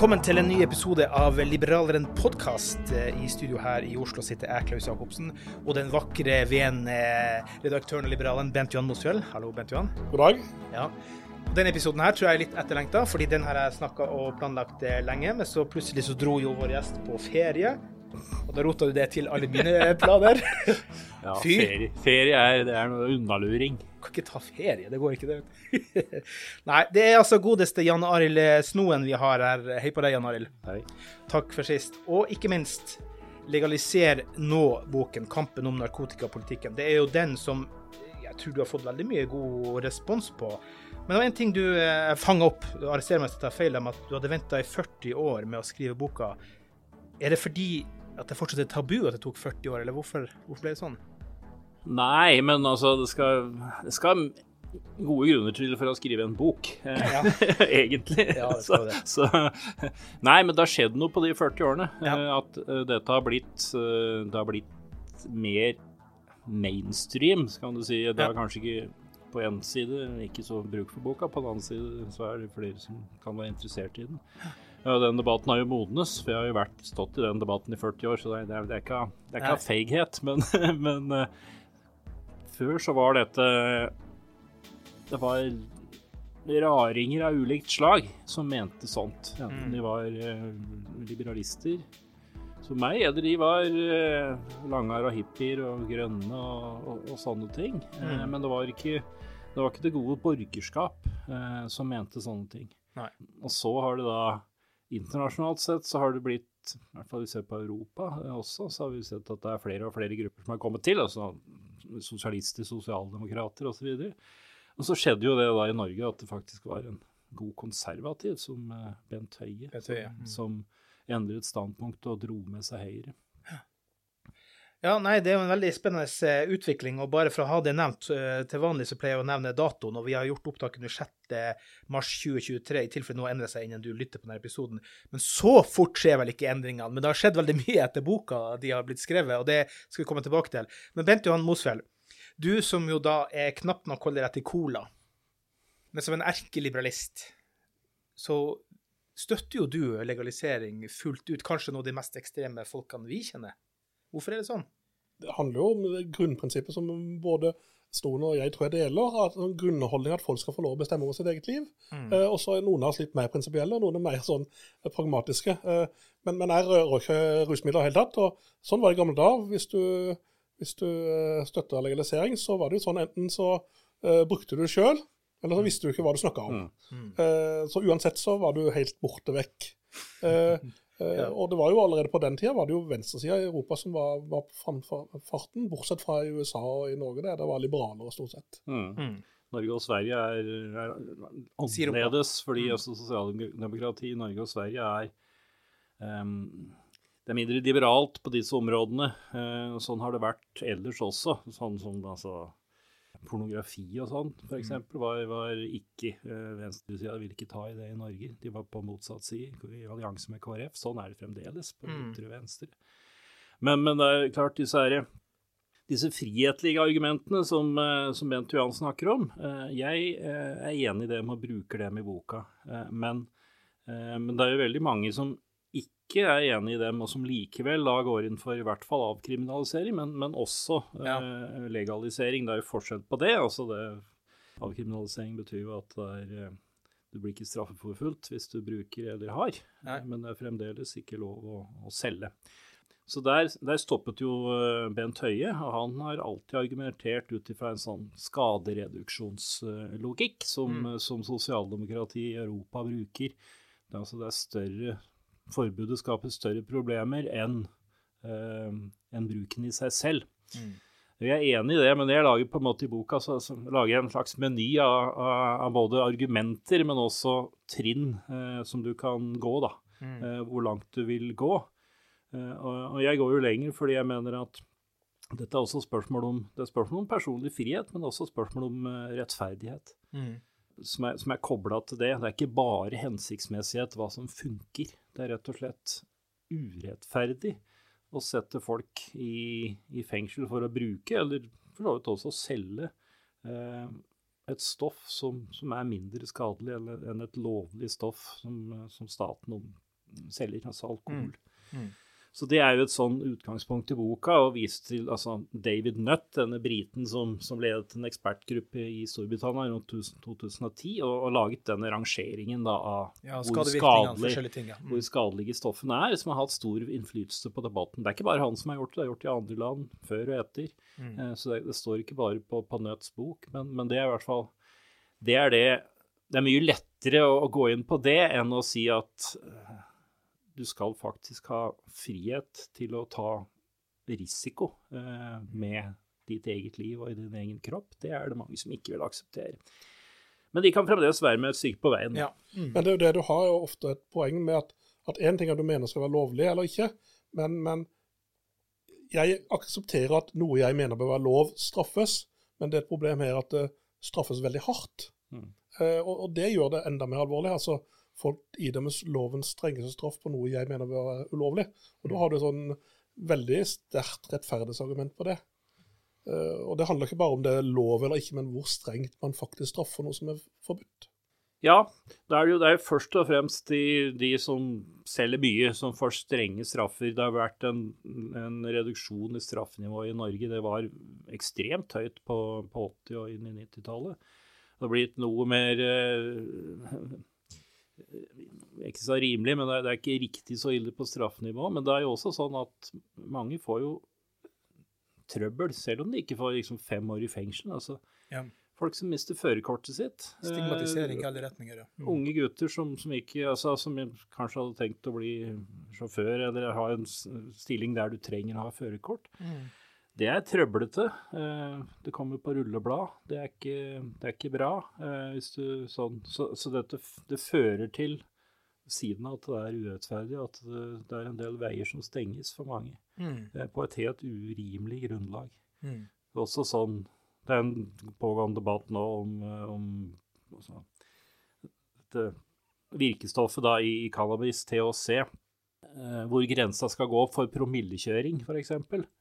Velkommen til en ny episode av Liberaleren podkast. I studio her i Oslo sitter jeg, Klaus Jacobsen, og den vakre VN-redaktøren og Liberalen, Bent Johan Mosfjell. Hallo, Bent Johan. God dag. Ja. Denne episoden her tror jeg er litt etterlengta, fordi den har jeg snakka og planlagt eh, lenge. Men så plutselig så dro jo vår gjest på ferie, og da rota du det til alle mine planer. Ja, Fy. ferie, ferie er, det er noe unnaluring. Kan ikke ta ferie, det går ikke, det. Nei, det er altså godeste Jan Arild Snoen vi har her. Hei på deg, Jan Arild. Hei. Takk for sist. Og ikke minst, legaliser nå-boken, 'Kampen om narkotikapolitikken'. Det er jo den som jeg tror du har fått veldig mye god respons på. Men det var en ting du eh, fanga opp, arrester meg hvis jeg tar feil, om at du hadde venta i 40 år med å skrive boka. Er det fordi at det fortsatt er tabu at det tok 40 år, eller hvorfor, hvorfor ble det sånn? Nei, men altså, det skal, det skal gode grunner til for å skrive en bok, ja. egentlig. Ja. Så, så, nei, men det har skjedd noe på de 40 årene. Ja. eh, At eh, dette har blitt, eh, det har blitt mer mainstream, kan du si. Det har kanskje ikke på én side ikke så bruk for boka, på den annen side så er det flere som kan være interessert i den. Ja, den debatten har jo modnes, for jeg har jo vært, stått i den debatten i 40 år, så det er, det er, ikke, det er ikke feighet, men, men eh, før så var dette Det var raringer av ulikt slag som mente sånt. Enten Mm. de var eh, liberalister som meg, eller de var uh, og hippier og grønne og, og, og sånne ting. Eh, Mm. men det var ikke det var ikke det gode borgerskap eh, som mente sånne ting. Nei. Og så har det da internasjonalt sett så har det blitt, i hvert fall vi ser på Europa eh, også, så har vi sett at det er flere og flere grupper som har kommet til. altså Sosialister, sosialdemokrater osv. Og, så skjedde jo det da i Norge at det faktisk var en god konservativ som eh, Bent Høie, Bent Høie, Som, som endret standpunkt og dro med seg Høyre. Ja, nei, det er jo en veldig spennende eh, utvikling, og bare for å ha det nevnt, eh, til vanlig så pleier jeg å nevne datoen, og vi har gjort opptaket nå 6. mars 2023, i tilfelle noe endrer seg innen du lytter på denne episoden. Men så fort skjer vel ikke endringene, men det har skjedd veldig mye etter boka de har blitt skrevet, og det skal vi komme tilbake til. Men Bent Johan Mosfjell, du som jo da er knapt nok holder deg til cola, men som en erkeliberalist, så støtter jo du legalisering fullt ut, kanskje noe av de mest ekstreme folkene vi kjenner. Hvorfor er det sånn? Det handler jo om grunnprinsippet som både Stoen og jeg tror jeg deler, at en grunnholdning at folk skal få lov å bestemme over sitt eget liv. Eh, og så er noen av oss litt mer prinsipielle, og noen er mer sånn eh, pragmatiske. Eh, men, men jeg rører ikke rusmidler i det hele tatt. og Sånn var det i gamle dager. Hvis du, hvis du uh, støtta legalisering, så var det jo sånn enten så eh, brukte du det sjøl, eller så visste du ikke hva du snakka om. Mm. Uh, så uansett så var du helt borte vekk. ja. Og det var jo allerede på den tida var det jo venstresida i Europa som var, var på farten, bortsett fra i USA og i Norge, der det var liberalere stort sett. Mm. Mm. Norge og Sverige er, er annerledes, fordi mm. også sosialdemokrati i Norge og Sverige er um, det er mindre liberalt på disse områdene. Uh, sånn har det vært ellers også. Sånn som altså, pornografi og sånn, f.eks. Mm. Var, var ikke uh, Venstresida ville ikke ta i det i Norge. De var på motsatt side, i allianse med KrF. Sånn er det fremdeles på mm. ytre venstre. Men, men, det er klart, disse her, disse frihetlige argumentene som, eh, som Bent Johan snakker om, eh, jeg eh, er enig i det med å bruke dem i boka. Men, men, det er jo veldig mange som ikke er enig i dem, og som likevel da går inn for i hvert fall avkriminalisering, men, men også ja. legalisering. Det er jo forskjell på det. altså det Avkriminalisering betyr jo at er, du blir ikke straffeforfulgt hvis du bruker eller har, Nei. men det er fremdeles ikke lov å, å selge. Så der, der, stoppet jo eh, Bent Høie, og han har alltid argumentert ut ifra en sånn skadereduksjonslogikk som, mm. som sosialdemokrati i Europa bruker. Det er, altså, det er større Forbudet skaper større problemer enn uh, en bruken i seg selv. Mm. Jeg er enig i det, men jeg lager på en måte i boka så, så lager jeg en slags meny av, av, av, både argumenter, men også trinn uh, som du kan gå. da, mm. uh, Hvor langt du vil gå. Eh, og jeg går jo lenger fordi jeg mener at dette er også spørsmål om, det er spørsmål om personlig frihet, men også spørsmål om eh, rettferdighet. Mm. Som er, som er kobla til det. Det er ikke bare hensiktsmessighet, hva som funker. Det er rett og slett urettferdig å sette folk i, i fengsel for å bruke, eller for så vidt også selge, eh, et stoff som, som, er mindre skadelig enn et lovlig stoff som, som staten selger, altså alkohol. Mm. Mm. Så det er jo et sånn utgangspunkt i boka, å vise til altså, David Nutt, denne briten som, som, ledet en ekspertgruppe i Storbritannia rundt 2010, og, og laget denne rangeringen da, av ja, hvor, skadelig, ting, ja. mm. hvor, skadelige stoffene er, som har hatt stor innflytelse på debatten. Det er ikke bare han som har gjort det, det er gjort i andre land før og etter. Mm. Eh, så det, det, står ikke bare på, på Nutts bok, men, men, det er i hvert fall det er det Det er mye lettere å, å gå inn på det enn å si at uh, du skal faktisk ha frihet til å ta risiko eh, med ditt eget liv og i din egen kropp. Det er det mange som ikke vil akseptere. Men de kan fremdeles være med et stykke på veien. Ja. Mm. Men det er jo det du har jo ofte et poeng med at, at en ting er du mener skal være lovlig eller ikke, men, men jeg aksepterer at noe jeg mener bør være lov, straffes, men det er et problem her at det straffes veldig hardt. Mm. Eh, og, og, det gjør det enda mer alvorlig. altså folk idømmes lovens strengeste straff på noe jeg mener bør ulovlig. Og da har du et sånn veldig sterkt rettferdighetsargument på det. Uh, og det handler ikke bare om det er lov eller ikke, men hvor strengt man faktisk straffer noe som er forbudt. Ja, det er jo det er først og fremst de, de, som selger mye, som får strenge straffer. Det har vært en, en reduksjon i straffenivået i Norge. Det var ekstremt høyt på, på 80- og inn i 90-tallet. Det har blitt noe mer uh, ikke så rimelig, men det er, ikke riktig så ille på straffenivå. Men det er jo også sånn at mange får jo trøbbel, selv om de ikke får liksom fem år i fengsel. Altså, ja. Folk som mister førerkortet sitt. Stigmatisering i alle retninger, ja. Mm. Unge gutter som, som, ikke, altså, som kanskje hadde tenkt å bli sjåfør eller ha en stilling der du trenger å ha førerkort. Mm. Det er trøblete. Eh, det kommer på rulleblad. Det er ikke, det er ikke bra. Eh, du, sånn, så, så, dette det fører til, siden av at det er urettferdig, at det, det, er en del veier som stenges for mange. Mm. Eh, på et helt urimelig grunnlag. Mm. Det er også sånn Det er en pågående debatt nå om, om altså, dette virkestoffet da i, i cannabis, THC, hvor grensa skal gå for promillekjøring, f.eks.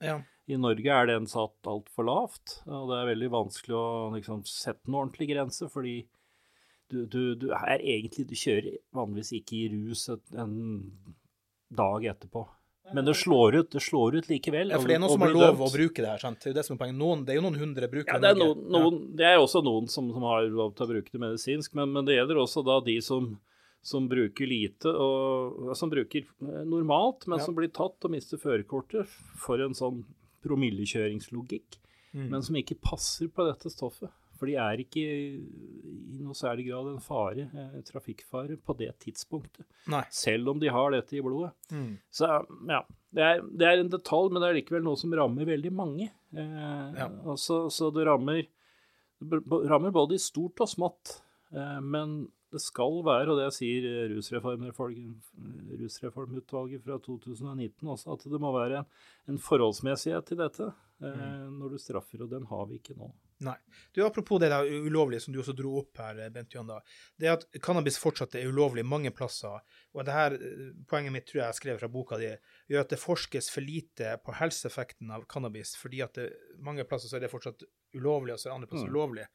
Ja. I Norge er den satt altfor lavt, og det er veldig vanskelig å liksom, sette en ordentlig grense, fordi du, du, du, er egentlig Du kjører vanligvis ikke i rus en dag etterpå. Men det slår ut, det slår ut likevel. Ja, for det er noen som har lov å bruke det her, sant? Det er, det som er poenget. Noen, det er jo noen hundre brukere. Ja, det er, noen, noen, det er også noen som, som, har lov til å bruke det medisinsk, men, men det gjelder også da de som, som bruker lite, og som bruker normalt, men ja. som blir tatt og mister førerkortet for en sånn promillekjøringslogikk, Mm. men som ikke passer på dette stoffet. For de er ikke i noe særlig grad en fare, en trafikkfare, på det tidspunktet. Nei. Selv om de har dette i blodet. Mm. Så ja, det er, det er en detalj, men det er likevel noe som rammer veldig mange. Eh, Ja. og så, så det rammer, det rammer både i stort og smått. Eh, men det skal være, og det sier eh, rusreformutvalget, rusreformutvalget fra 2019 også, at det må være en, en forholdsmessighet til dette eh, når du straffer, og den har vi ikke nå. Nei. Du, Apropos det der ulovlige som du også dro opp her, Bent Johan, da. Det at cannabis fortsatt er ulovlig mange plasser, og det her, eh, poenget mitt tror jeg jeg skrev fra boka di, gjør at det forskes for lite på helseeffekten av cannabis, fordi at det, mange plasser så er det fortsatt ulovlig, og så er andre plasser Mm. ulovlig.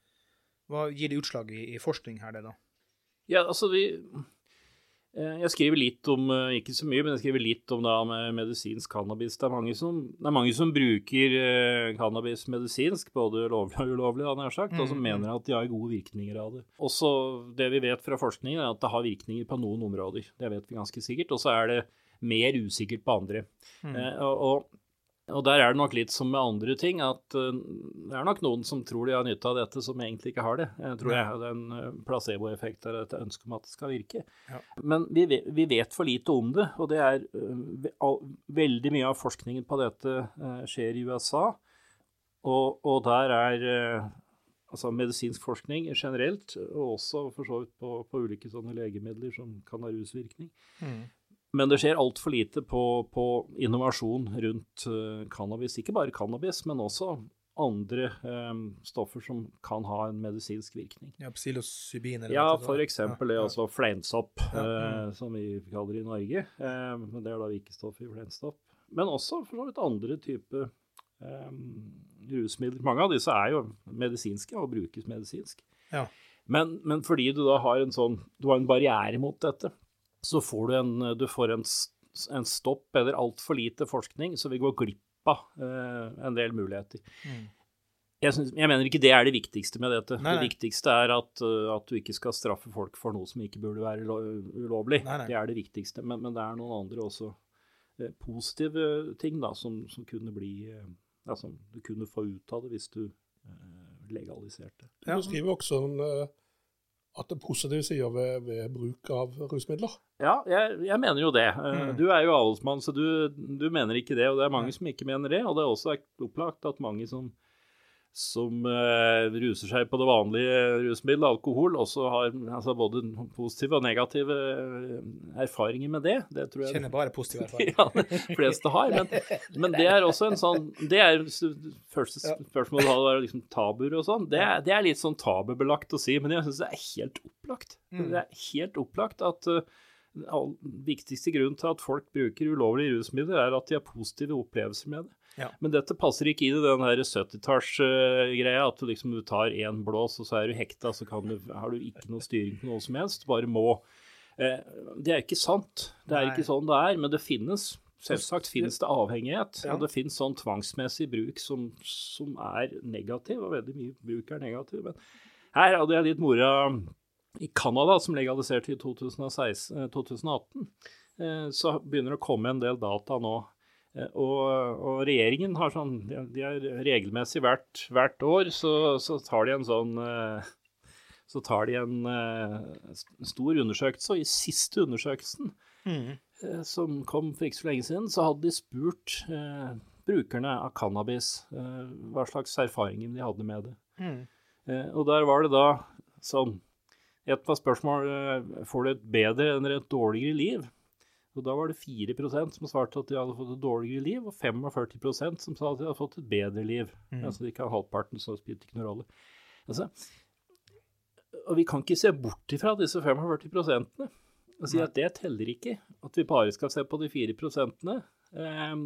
Hva gir det utslag i, i forskning her, det da? Ja, altså vi eh, Jeg skriver litt om, eh, ikke så mye, men jeg skriver litt om da med medisinsk cannabis. Det er mange som, det er mange som bruker eh, cannabis medisinsk, både lovlig og ulovlig, hadde jeg sagt, og som Mm, mm. mener at de har gode virkninger av det. Også det vi vet fra forskningen, er at det har virkninger på noen områder. Det vet vi ganske sikkert. Og så er det mer usikkert på andre. Mm. Eh, og, og der er det nok litt som med andre ting, at eh, det er nok noen som tror de har nytte av dette, som egentlig ikke har det. Jeg tror jeg det er en eh, placeboeffekt av et ønske om at det skal virke. Ja. Men vi vi vet for lite om det, og det er eh, veldig mye av forskningen på dette eh, skjer i USA. Og, og der er eh, altså medisinsk forskning generelt, og også for så vidt på, på ulike sånne legemidler som kan ha rusvirkning. Mm. Men det skjer altfor lite på, på innovasjon rundt eh, cannabis. Ikke bare cannabis, men også andre eh, stoffer som kan ha en medisinsk virkning. Ja, psilocybin eller Ja, for eksempel det, Ja, ja. altså fleinsopp, Ja, eh, som vi kaller det i Norge. Eh, men det er da virkestoff i fleinsopp. Men også for så vidt andre typer eh, rusmidler. Mange av disse er jo medisinske og brukes medisinsk. Ja. Men, men fordi du da har en sånn Du har en barriere mot dette, så får du en, du får en, en stopp eller altfor lite forskning, så vi går glipp av eh, en del muligheter. Mm. Jeg, synes, jeg mener ikke det er det viktigste med dette. Nei, nei. Det viktigste er at, uh, at du ikke skal straffe folk for noe som ikke burde være ulovlig. Nei, nei. Det er det viktigste. Men, men det er noen andre også eh, positive ting da, som, som kunne bli eh, ja, som du kunne få ut av det hvis du eh, legaliserte. Du skriver også en, eh, at det er positive sider ved, ved bruk av rusmidler. Ja, jeg, jeg mener jo det. Eh, Mm. Du er jo avholdsmann, så du, du mener ikke det. Og det er mange som ikke mener det. Og det er også opplagt at mange som som eh, ruser seg på det vanlige rusmiddelet, alkohol, også har altså, både positive og negative eh, erfaringer med det. Det tror jeg Kjenner bare positive erfaringer. ja, de fleste har. Men, men det er også en sånn Det er første spørsmål spørsmålet det vært liksom tabuer og sånn. Det, er- det er litt sånn tabubelagt å si, men jeg syns det er helt opplagt. Mm. Det er helt opplagt at uh, viktigste grunn til at folk bruker ulovlige rusmidler, er at de har positive opplevelser med det. Ja. Men dette passer ikke inn i den her 70-tallsgreia, at du liksom du tar én blås, og så er du hekta, så kan du, har du ikke noe styring på noe som helst, bare må. Eh, det er ikke sant. Det er Nei. ikke sånn det er, men det finnes. Selvsagt finnes det avhengighet, Ja. og det finnes sånn tvangsmessig bruk som, som er negativ, og veldig mye bruk er negativ. Men her hadde jeg litt mora i Canada, som legaliserte i 2016, eh, 2018. eh, Så begynner det å komme en del data nå. Eh, Og, og regjeringen har sånn De er regelmessig hvert, hvert år så, så tar de en sånn eh, så tar de en eh, stor undersøkelse, og i siste undersøkelsen Mm. som kom for ikke så lenge siden, så hadde de spurt eh, brukerne av cannabis eh, hva slags erfaringer de hadde med det. Mm. Eh, og der var det da sånn Et par spørsmål får du et bedre eller et dårligere liv. Og da var det 4% som svarte at de hadde fått et dårligere liv, og 45% som sa at de hadde fått et bedre liv. Mm. Altså ikke halvparten, så det spilte ikke noen rolle. Altså, og vi kan ikke se bort ifra disse 45 prosentene og si at det teller ikke. At vi bare skal se på de 4 prosentene. Ehm,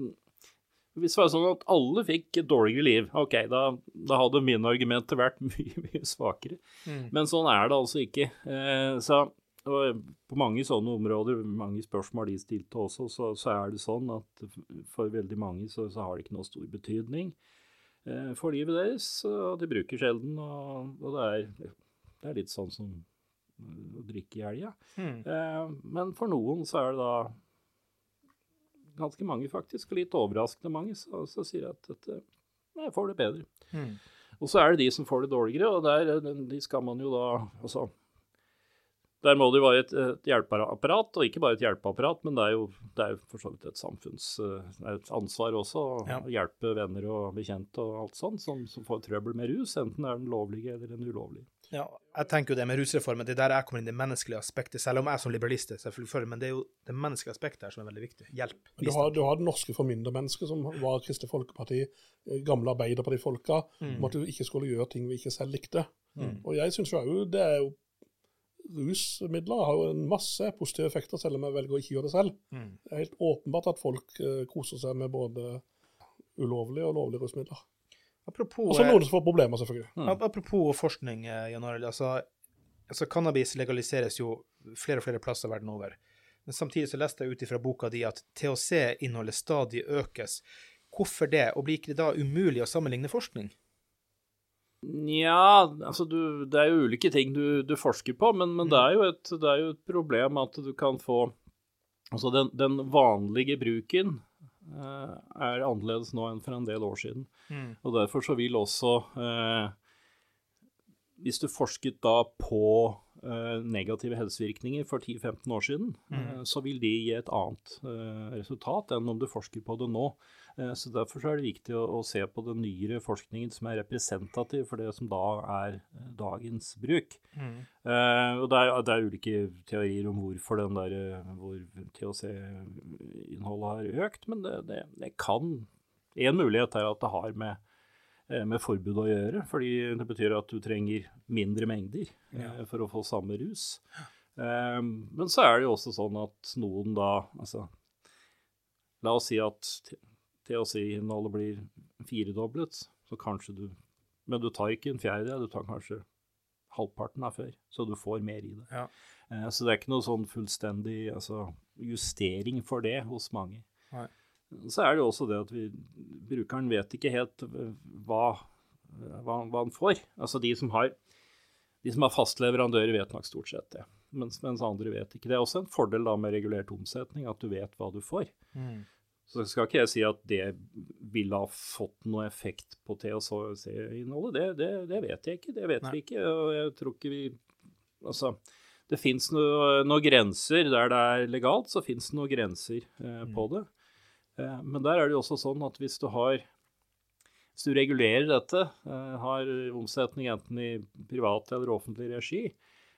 hvis det var sånn at alle fikk et dårligere liv, ok, da, da hadde mine argumenter vært mye, mye svakere. Mm. Men sånn er det altså ikke. Eh, så og på mange sånne områder, mange spørsmål de stilte også, så, så er det sånn at for veldig mange så, så har det ikke noe stor betydning eh, for livet deres. Og de bruker sjelden, og, og det, er, det er litt sånn som å drikke i helga. Mm. Eh, men for noen så er det da ganske mange faktisk, og litt overraskende mange, så, så sier at dette, jeg får det bedre. Mm. Og så er det de som får det dårligere, og der, de skal man jo da altså, Der må det jo være et, et hjelpeapparat, og ikke bare et hjelpeapparat, men det er jo det er jo for så vidt et samfunns er et ansvar også å Ja. hjelpe venner og bekjente og alt sånt som, som får trøbbel med rus, enten det er den lovlige eller den ulovlige. Ja, jeg tenker jo det med rusreformen, det er der jeg kommer inn i det menneskelige aspektet, selv om jeg som liberalist er selvfølgelig men det er jo det menneskelige aspektet her som er veldig viktig. Hjelp. Du har, du har det norske formyndermennesket, som var Kristelig Folkeparti, eh, gamle Arbeiderparti-folka, om at du ikke skulle gjøre ting vi ikke selv likte. Og jeg syns jo det er jo Rusmidler har jo en masse positive effekter, selv om jeg velger å ikke gjøre det selv. Mm. Det er helt åpenbart at folk uh, koser seg med både ulovlige og lovlige rusmidler. Apropos, Og så eh, noen som får problemer, selvfølgelig. Mm. apropos forskning, eh, Jan Arild. Altså, altså, cannabis legaliseres jo flere og flere plasser verden over. Men samtidig så leste jeg ut ifra boka di at THC-innholdet stadig økes. Hvorfor det, og blir ikke det da umulig å sammenligne forskning? Nja, altså du, det er jo ulike ting du, du forsker på, men, men det, er jo et, det er jo et problem at du kan få Altså den, den vanlige bruken eh, er annerledes nå enn for en del år siden. Og derfor så vil også eh, Hvis du forsket da på eh, negative helsevirkninger for 10-15 år siden, eh, så vil de gi et annet eh, resultat enn om du forsker på det nå. Eh, så Derfor så er det viktig å, å se på den nyere forskningen som er representativ for det som da er eh, dagens bruk. Eh, og det er, det er ulike teorier om hvorfor den der, eh, hvor THC-innholdet har økt, men det, det, det kan En mulighet er at det har med, med forbud å gjøre, fordi det betyr at du trenger mindre mengder eh, for å få samme rus. Eh, men så er det jo også sånn at noen da altså, La oss si at THC-innholdet blir firedoblet, så kanskje du Men du tar ikke en fjerdedel, du tar kanskje halvparten av før, så du får mer i det. Ja. Eh, Så det er ikke noe sånn fullstendig altså, justering for det hos mange. Nei. Så er det jo også det at vi, brukeren vet ikke helt eh, hva, hva, hva han får. Altså de som har, de som har fastleverandører vet nok stort sett det, mens, mens andre vet ikke. Det er også en fordel da med regulert omsetning, at du vet hva du får. Så skal ikke jeg si at det ville ha fått noe effekt på THC-innholdet. Det, det, det vet jeg ikke. Det vet Nei. vi ikke. Og jeg tror ikke vi Altså, det fins noen noe grenser. Der det er legalt, så fins det noen grenser eh, på det. Eh, men der er det jo også sånn at hvis du har Hvis du regulerer dette, eh, har omsetning enten i privat eller offentlig regi,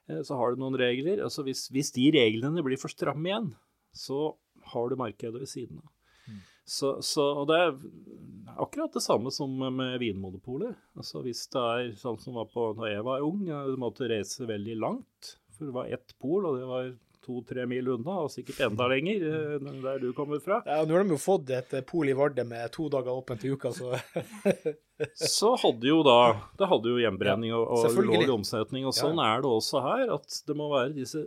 eh, så har du noen regler. Altså hvis, hvis de reglene blir for stramme igjen, så har du markedet ved siden av. Så, så, og det er akkurat det samme som med Vinmonopolet. Altså Hvis det er sånn som var på da jeg var ung, ja, du måtte reise veldig langt, for det var ett pol, og det var to-tre mil unna, og sikkert enda lenger eh, der du kommer fra. Ja, nå har de jo fått et eh, pol i Vardø med to dager åpent i uka, så Så hadde jo da Det hadde jo hjemmebrenning og, og ulovlig omsetning, og sånn er det også her. At det må være disse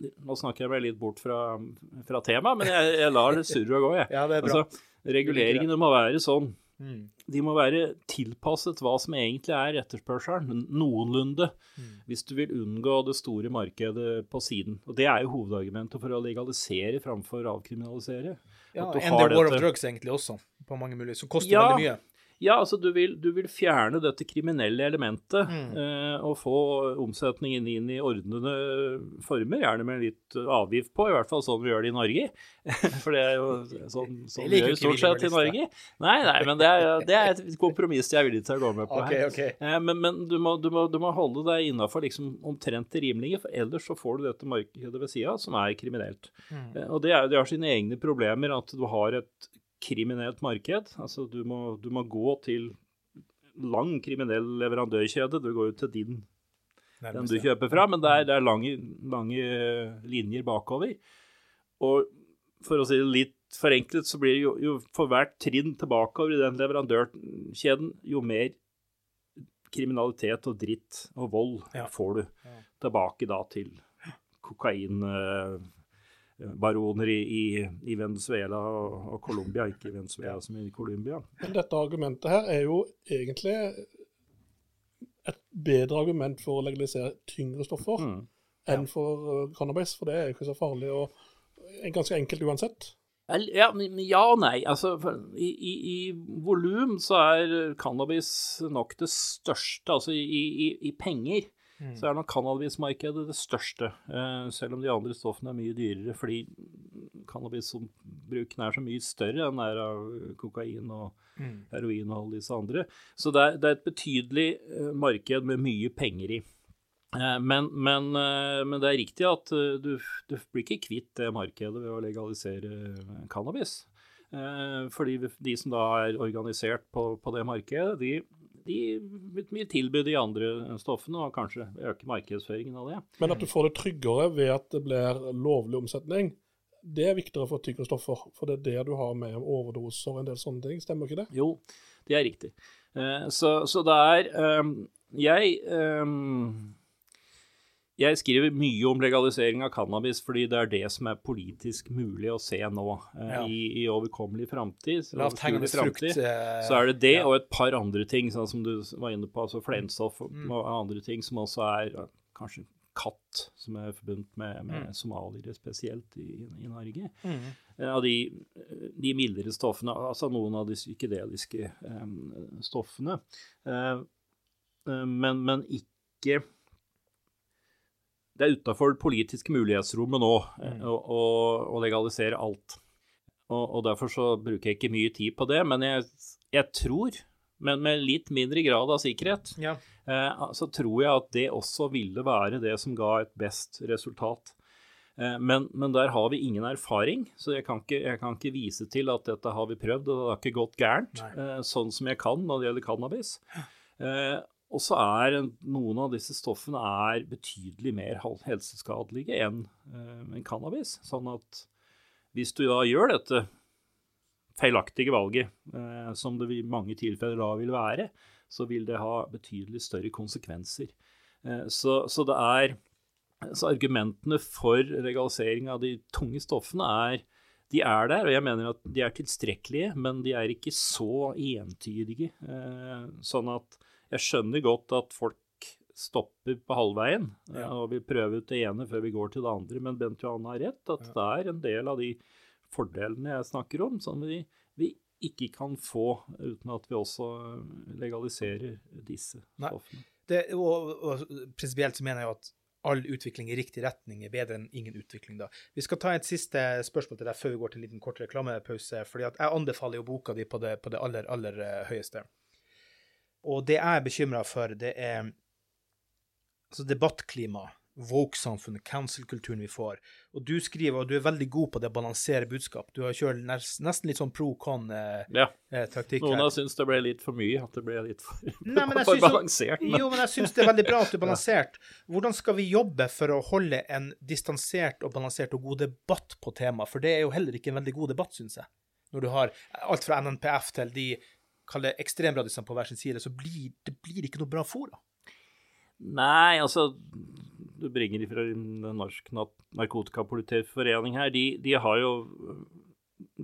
Nå snakker jeg meg litt bort fra, fra temaet, men jeg, jeg lar det surre og gå, jeg. Ja, det er bra. Altså, reguleringene må være sånn Mm. De må være tilpasset hva som egentlig er etterspørselen, noenlunde, Mm. hvis du vil unngå det store markedet på siden. Og Det er jo hovedargumentet for å legalisere framfor å avkriminalisere. Ja, and the war of dette- drugs egentlig også, på mange mulige, som koster Ja. veldig mye. Ja, altså du vil, du vil fjerne dette kriminelle elementet Mm. eh, og få omsetningen inn i ordnede former, gjerne med litt avgift på, i hvert fall sånn vi gjør det i Norge. For det er jo sånn, sånn vi gjør stort sett i Norge. Nei, nei, men det er, det er et kompromiss jeg er villig til å gå med på okay, her. Okay. Eh, Men, men du, må, du, må, du må holde deg innafor liksom omtrent det rimelige, for ellers så får du dette markedet ved sida som er kriminelt. Mm. Eh, Og det, er, det har sine egne problemer at du har et kriminelt marked. Altså du må, du må gå til lang kriminell leverandørkjede. Du går jo til din, den du kjøper fra, men det er, det er lange, lange linjer bakover. Og for å si det litt forenklet, så blir det jo, jo for hvert trinn tilbakeover i den leverandørkjeden, jo mer kriminalitet og dritt og vold Ja. får du tilbake da til kokainbaroner i, i, i Venezuela og, og Colombia, ikke i Venezuela som i Colombia. Men dette argumentet her er jo egentlig et bedre argument for å legalisere tyngre stoffer Mm. enn for uh, cannabis, for det er jo ikke så farlig og ganske enkelt uansett. Ja, ja og nei. Altså, for I, i, i volum så er cannabis nok det største, altså i, i, i penger. Så er nok cannabismarkedet det største, eh, selv om de andre stoffene er mye dyrere, fordi cannabisbruken er så mye større enn er av kokain og heroin og alle disse andre. Så det er, det er et betydelig eh, marked med mye penger i. Eh, Men, men, men det er riktig at du, du blir ikke kvitt det markedet ved å legalisere cannabis. Fordi de som da er organisert på, på det markedet, de, de mye tilbud de andre stoffene og kanskje øke markedsføringen av det. Men at du får det tryggere ved at det blir lovlig omsetning, det er viktigere for tyngre stoffer. For det er det du har med overdoser og en del sånne ting. Stemmer ikke det? Jo, det er riktig. Eh, Så, så det er ehm, Jeg ehm, jeg skriver mye om legalisering av cannabis fordi det er det som er politisk mulig å se nå eh, Ja. i, i overkommelig framtid. Lavthengende frukt. eh, Så er det det ja. og et par andre ting, sånn som du var inne på, altså Flenstoff og Mm. og andre ting som også er kanskje katt, som er forbundet med, med Mm. somaliere spesielt i, i Norge. Mm. Eh, Av de, de mildere stoffene, altså noen av de psykedeliske eh, stoffene. Eh, eh, men, men ikke Det er utafor politiske mulighetsrommet nå eh, Mm. å, å, å legalisere alt. Og, og derfor så bruker jeg ikke mye tid på det. Men jeg, jeg tror, men med litt mindre grad av sikkerhet, Ja. eh, så tror jeg at det også ville være det som ga et best resultat. Eh, Men, men der har vi ingen erfaring, så jeg kan, ikke, jeg kan ikke vise til at dette har vi prøvd, og det har ikke gått gærent, eh, sånn som jeg kan når det gjelder cannabis. Eh, Og så er noen av disse stoffene er betydelig mer helseskadelige enn en cannabis. Sånn at hvis du da gjør dette feilaktige valget, eh, som det i mange tilfeller da vil være, så vil det ha betydelig større konsekvenser. Eh, så, så det er så argumentene for legalisering av de tunge stoffene er de er der, og jeg mener at de er tilstrekkelige, men de er ikke så entydige. Eh, sånn at jeg skjønner godt at folk stopper på halvveien eh, Ja. og vil prøve ut det ene før vi går til det andre, men Bent Johan har rett, at det er en del av de fordelene jeg snakker om, som vi, vi ikke kan få uten at vi også legaliserer disse Nei. stoffene. Det, og, og prinsipielt så mener jeg at all utvikling i riktig retning er bedre enn ingen utvikling. da. Vi skal ta et siste spørsmål til deg før vi går til en liten kort reklamepause. fordi Jeg anbefaler jo boka di på det, på det aller, aller eh, høyeste. Og det jeg er bekymra for, det er altså debattklima, woke-samfunnet, cancel-kulturen vi får. Og du skriver, og du er veldig god på det å balansere budskap. Du har kjørt nesten litt sånn pro-con-taktikk Ja, noen har syntes det ble litt for mye, at det ble litt for, Nei, men jeg for synes balansert. Men, Jo, men jeg syns det er veldig bra at du er balansert. Hvordan skal vi jobbe for å holde en distansert og balansert og god debatt på temaet? For det er jo heller ikke en veldig god debatt, syns jeg. Når du har alt fra NNPF til de kaller ekstremradisene på hver sin side, så blir det blir ikke noe bra fora. Nei, altså Du bringer fra Norsk narkotikapolitiforening her. De, de har jo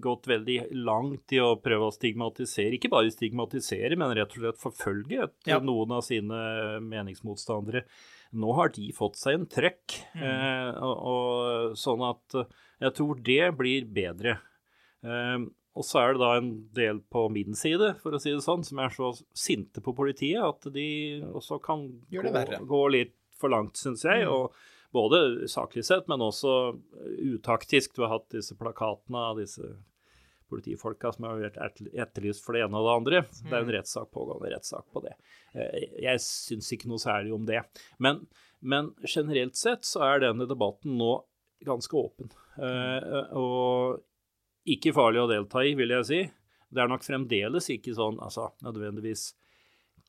gått veldig langt i å prøve å stigmatisere. Ikke bare stigmatisere, men rett og slett forfølge et, Ja. noen av sine meningsmotstandere. Nå har de fått seg en trøkk, eh, og, og, sånn at eh, jeg tror det blir bedre. Eh, og så er det da en del på min side, for å si det sånn, som er så sinte på politiet at de også kan gå, gå litt for langt, syns jeg. Mm. og både saklig sett, men også utaktisk. Du har hatt disse plakatene av disse politifolka som har vært etterlyst for det ene og det andre. Det er Mm. en rettssak, pågående rettssak på det. Eh, Jeg syns ikke noe særlig om det. Men, men generelt sett så er denne debatten nå ganske åpen. Eh, Og ikke farlig å delta i, vil jeg si. Det er nok fremdeles ikke sånn altså, nødvendigvis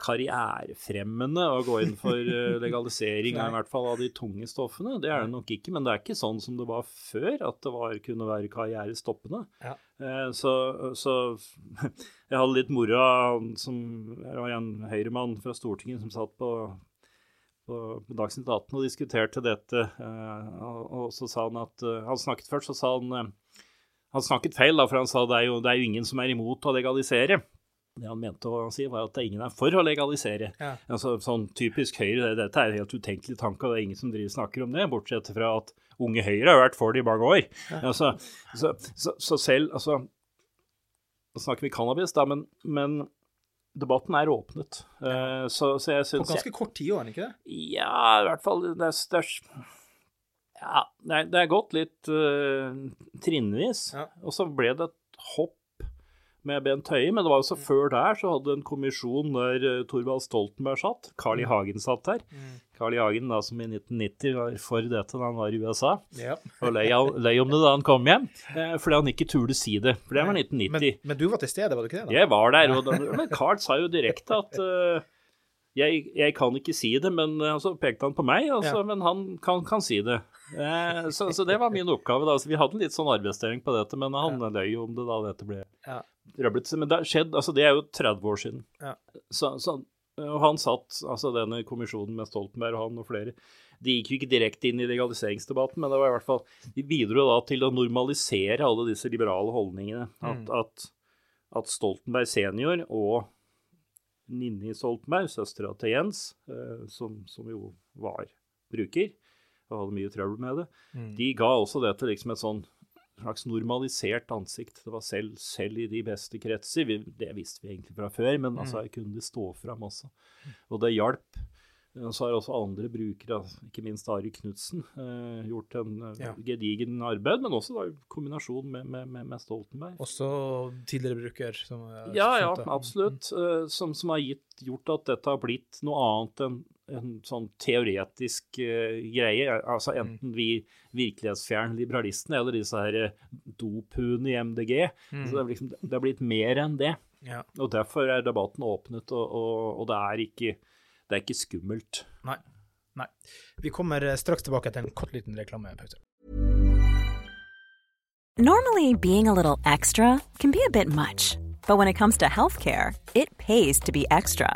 karrierefremmende å gå inn for eh, legalisering i hvert fall av de tunge stoffene. Det er det nok ikke, men det er ikke sånn som det var før, at det var, kunne være karrierestoppende. Ja. Eh, Så, så jeg hadde litt moro som det var en høyremann fra Stortinget som satt på på Dagsnytt 18 og diskuterte dette, eh, og, så sa han at Han snakket først, så sa han Han snakket feil, da, for han sa det er jo, det er jo ingen som er imot å legalisere. Det han mente å si, var at ingen er for å legalisere. Ja. Altså, sånn typisk Høyre, det- dette er en helt utenkelig tanke, og det er ingen som driver snakker om det, bortsett fra at Unge Høyre har vært for det i mange år. Altså, så, så, så selv altså, Nå snakker vi cannabis, da, men, men debatten er åpnet. Eh, så, så jeg På ganske kort tid, var den ikke det? Ja, i hvert fall det er, er, Ja, det er, det er gått litt uh, trinnvis. Ja. Og så ble det et hopp med Bent Høie, men det var jo så før der så hadde en kommisjon der Torvald Thorvald Stoltenberg satt. Carl I. Hagen satt der. Carl I. Hagen da som i 1990 var for dette da han var i USA. Ja. Og lei, lei om det da han kom hjem, eh, fordi han ikke turde si det. For det var 1990. Men, men du var til stede, var du ikke det? da? Jeg var der, da, men Carl sa jo direkte at uh, jeg, jeg kan ikke si det, men så så pekte han på meg, altså, Ja. men han kan, kan si det. Eh, så, så det var min oppgave. da, Så Vi hadde litt sånn arbeidsdeling på dette, men han løy om det da dette ble Ja. røblet. Men det skjedd, altså det er jo 30 år siden. Ja. Så, så, og han satt, altså denne kommisjonen med Stoltenberg og han og flere, de gikk jo ikke direkte inn i legaliseringsdebatten, men det var i hvert fall, de bidro da til å normalisere alle disse liberale holdningene. At, at, at Stoltenberg senior og Ninni Stoltenberg, søstera til Jens, eh, som, som jo var bruker og hadde mye trøbbel med det, de ga også dette liksom et sånn slags normalisert ansikt. Det var selv, selv i de beste kretser. Vi, det visste vi egentlig fra før, men altså, jeg kunne det stå fram også. Og det hjalp. Eh, Så har også andre brukere, ikke minst Ari Knutsen, eh, gjort en eh, Ja. gedigen arbeid, men også da i kombinasjon med, med, med, Stoltenberg. Også tidligere bruker. Som, Ja, ja, absolutt. Mm. Som, som har gitt, gjort at dette har blitt noe annet enn en sånn teoretisk uh, greie. Altså enten vi virkelighetsfjerne liberalistene eller disse her eh, dophuene i MDG. Så det, er liksom, det har blitt mer enn det. Ja. Og derfor er debatten åpnet, og, og, og det, er ikke, det er ikke skummelt. Nei. Nei. Vi kommer eh, straks tilbake etter en kort liten reklamepause. Normally, being a little extra can be a bit much, but when it comes to healthcare, it pays to be extra.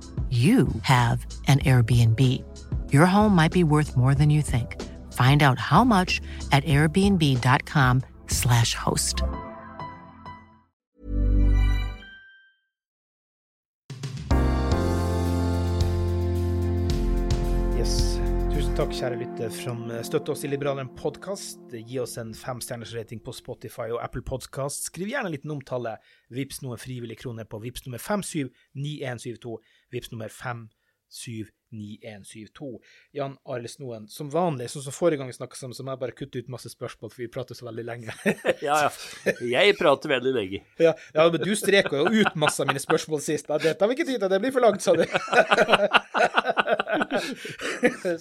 you have an Airbnb. Your home might be worth more than you think. Find out how much at airbnb.com/slash host. Yes. Tusen takk, kjære lytter, som støtter oss i Liberaleren podkast. Gi oss en femstjerners rating på Spotify og Apple Podkast. Skriv gjerne en liten omtale. Vips noen frivillige kroner på Vips nummer 579172. Vips nummer 579172. Jan Arild Snoen, som vanlig, sånn som forrige gang vi snakka sammen, så må jeg bare kutte ut masse spørsmål, for vi prater så veldig lenge. Ja, ja. Jeg prater veldig lenge. ja, ja, men du streka jo ut masse av mine spørsmål sist. Ja, Dette har vi ikke tid til, det blir for langt, sa du.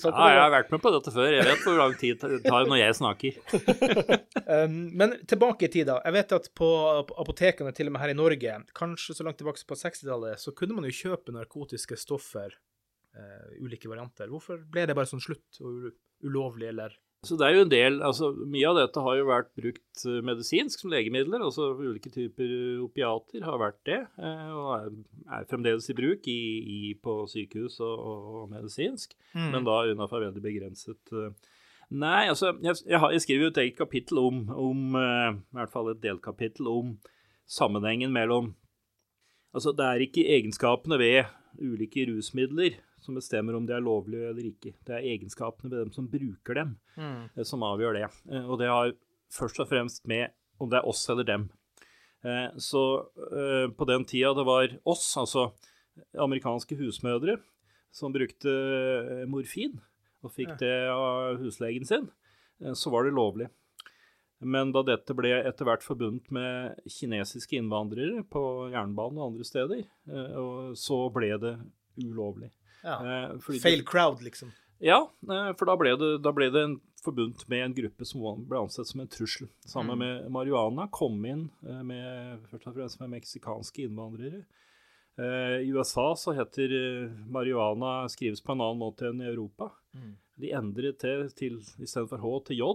Sånn Ja, jeg har vært med på dette før. Jeg vet hvor lang tid det tar når jeg snakker. Um, men tilbake i tida. Jeg vet at på, apotekene, til og med her i Norge, kanskje så langt tilbake på 60-tallet, så kunne man jo kjøpe narkotiske stoffer, ulike varianter. Hvorfor ble det bare sånn slutt og ulovlig, eller Så det er jo en del, altså Mye av dette har jo vært brukt eh, medisinsk som legemidler. altså Ulike typer opiater har vært det, eh, og er, er fremdeles i bruk i, i, på sykehus og, og medisinsk, men da unnafor veldig begrenset eh. Nei, altså jeg, jeg, har, jeg skriver jo et eget kapittel om, om uh, i hvert fall et delkapittel om sammenhengen mellom Altså, det er ikke egenskapene ved ulike rusmidler som bestemmer om de er lovlige eller ikke. Det er egenskapene ved dem som bruker dem, mm. som avgjør det. Eh, Og det har først og fremst med om det er oss eller dem. Eh, Så eh, på den tida det var oss, altså amerikanske husmødre, som brukte eh, morfin og fikk det av huslegen sin, eh, så var det lovlig. Men da dette ble etter hvert forbundet med kinesiske innvandrere på jernbanen og andre steder, eh, så ble det ulovlig. Ja. Eh, Fail crowd, liksom. ja, eh, for da ble det, da ble det en forbundet med en gruppe som ble ansett som en trussel. Sammen med marihuana kom inn eh, med, først og fremst med meksikanske innvandrere. I USA så heter marihuana skrives på en annen måte enn i Europa. De endret det til istedenfor H til J,